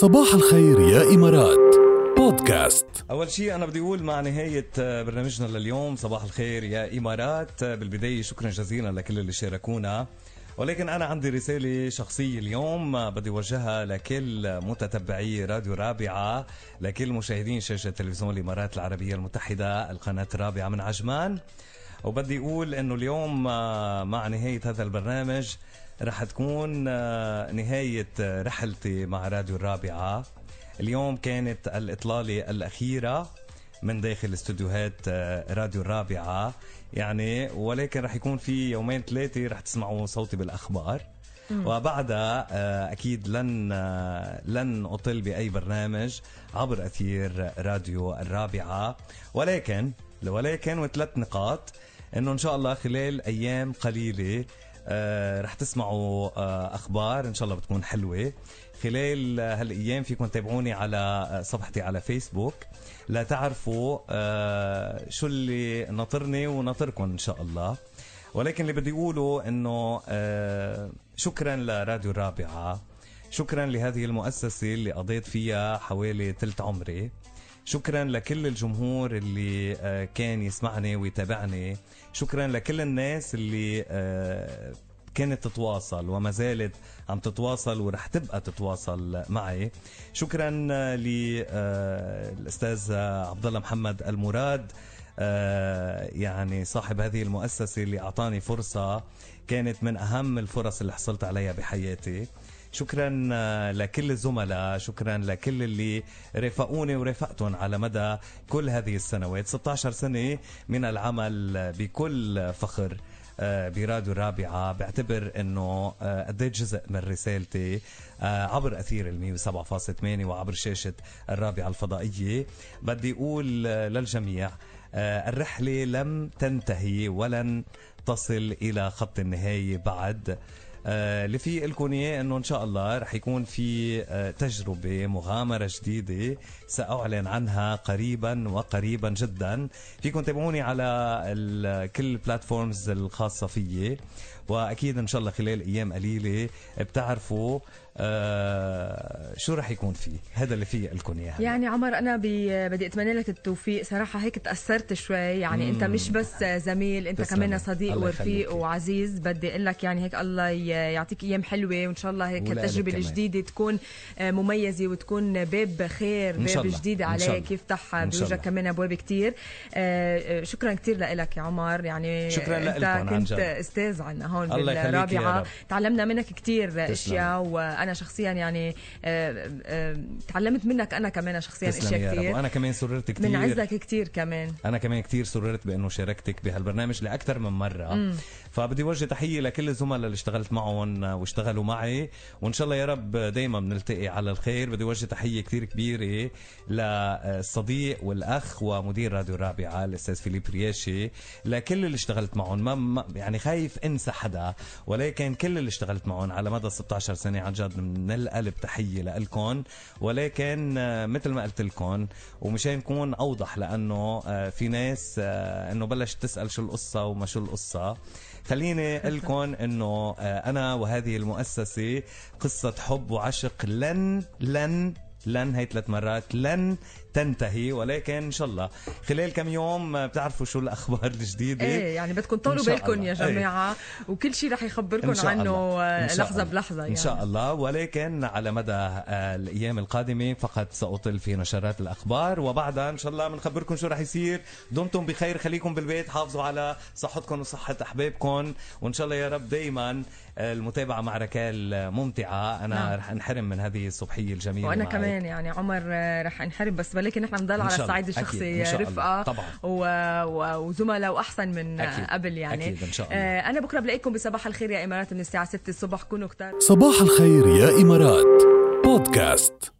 صباح الخير يا إمارات. بودكاست. أول شيء أنا بدي أقول مع نهاية برنامجنا لليوم صباح الخير يا إمارات. بالبداية شكرا جزيلا لكل اللي شاركونا. ولكن أنا عندي رسالة شخصية اليوم بدي أوجهها لكل متتبعي راديو رابعة لكل مشاهدين شاشة تلفزيون الإمارات العربية المتحدة القناة الرابعة من عجمان. وبدي أقول أنه اليوم مع نهاية هذا البرنامج رح تكون نهاية رحلتي مع راديو الرابعة. اليوم كانت الإطلالة الأخيرة من داخل استوديوهات راديو الرابعة. يعني ولكن رح يكون في يومين ثلاثة رح تسمعوا صوتي بالأخبار. وبعدها أكيد لن لن أطل بأي برنامج عبر أثير راديو الرابعة. ولكن ولكن وثلاث نقاط. إنه إن شاء الله خلال أيام قليلة آه رح تسمعوا آه أخبار إن شاء الله بتكون حلوة. خلال هالأيام فيكم تتابعوني على صفحتي على فيسبوك. لتعرفوا آه شو اللي ناطرني وناطركم إن شاء الله. ولكن اللي بدي أقوله إنه آه شكرا لراديو الرابعة. شكرا لهذه المؤسسة اللي قضيت فيها حوالي ثلث عمري. شكرا لكل الجمهور اللي آه كان يسمعني ويتابعني. شكرا لكل الناس اللي آه كانت تتواصل وما زالت عم تتواصل ورح تبقى تتواصل معي. شكرا للاستاذ عبد الله محمد المراد. يعني صاحب هذه المؤسسة اللي أعطاني فرصة كانت من أهم الفرص اللي حصلت عليها بحياتي. شكرا لكل الزملاء شكرا لكل اللي رافقوني ورافقتهم على مدى كل هذه السنوات. 16 سنة من العمل بكل فخر براديو الرابعة. بعتبر إنه قديت جزء من رسالتي عبر أثير ال 107.8 وعبر شاشة الرابعة الفضائية. بدي أقول للجميع الرحلة لم تنتهي ولن تصل إلى خط النهاية بعد. آه اللي في لكم اياه إنه إن شاء الله رح يكون في آه تجربة مغامرة جديدة سأعلن عنها قريبا وقريبا جدا. فيكم تابعوني على كل البلاتفورمز الخاصة فيي. وأكيد إن شاء الله خلال أيام قليلة بتعرفوا آه شو رح يكون فيه هذا اللي فيه لكم اياه يعني عمر أنا بدي أتمنى لك التوفيق. صراحة هيك تأثرت شوي. يعني مم. انت مش بس زميل أنت كمان صديق ورفيق وعزيز. بدي أقول لك يعني هيك الله يعطيك أيام حلوة وإن شاء الله هيك التجربه الجديده تكون مميزة وتكون باب خير باب جديد عليك يفتح بوجهك كمان أبواب كثير آه شكرا كثير لك يا عمر. يعني شكرا أنت كنت أستاذ عنا هون بالرابعة. تعلمنا منك كثير أشياء وأنا شخصيا يعني آه آه تعلمت منك أنا كمان شخصيا أشياء كثير وأنا كمان سررت كثير من عزك كثير كمان. أنا كمان كثير سررت بأنه شاركتك بهالبرنامج لأكثر من مرة. مم. فبدي وجه تحية لكل الزملاء اللي اشتغلت معهم واشتغلوا معي. وإن شاء الله يا رب دائما بنلتقي على الخير. بدي وجه تحية كثير كبيرة للصديق والأخ ومدير راديو الرابعة الأستاذ فيليب رياشي. لكل اللي اشتغلت معهم. ما يعني خايف انسى حدا. ولكن كل اللي اشتغلت معهم على مدى 16 سنة عن جد من القلب تحيه لكم ولكن مثل ما قلت لكم ومشان نكون أوضح لأنه في ناس إنه بلشت تسأل شو القصة وما شو القصة. خليني أقول لكم إنه أنا وهذه المؤسسة قصة حب وعشق. لن لن لن هي ثلاث مرات لن تنتهي ولكن إن شاء الله. خلال كم يوم بتعرفوا شو الأخبار الجديدة؟ إيه يعني بدكم طولوا بالكم يا جماعة إيه. وكل شيء رح يخبركم عنه لحظة بلحظة يعني إن شاء الله. ولكن على مدى الأيام القادمة فقط سأطل في نشرات الأخبار. وبعدها إن شاء الله بنخبركم شو رح يصير. دمتم بخير. خليكم بالبيت. حافظوا على صحتكم وصحة أحبابكم. وإن شاء الله يا رب دائما المتابعة مع ركال ممتعة. أنا نعم. رح أنحرم من هذه الصبحية الجميلة وأنا معك. كمان يعني عمر رح أنحرم بس ولكن نحن بنضل على الصعيد الشخصي رفقة طبعا. و... و... وزملاء وأحسن من أكيد. قبل يعني. أكيد إن شاء الله. آه أنا بكرة بلاقيكم بصباح الخير يا إمارات من الساعة 6 الصبح. كونوا كتار. صباح الخير يا إمارات. بودكاست.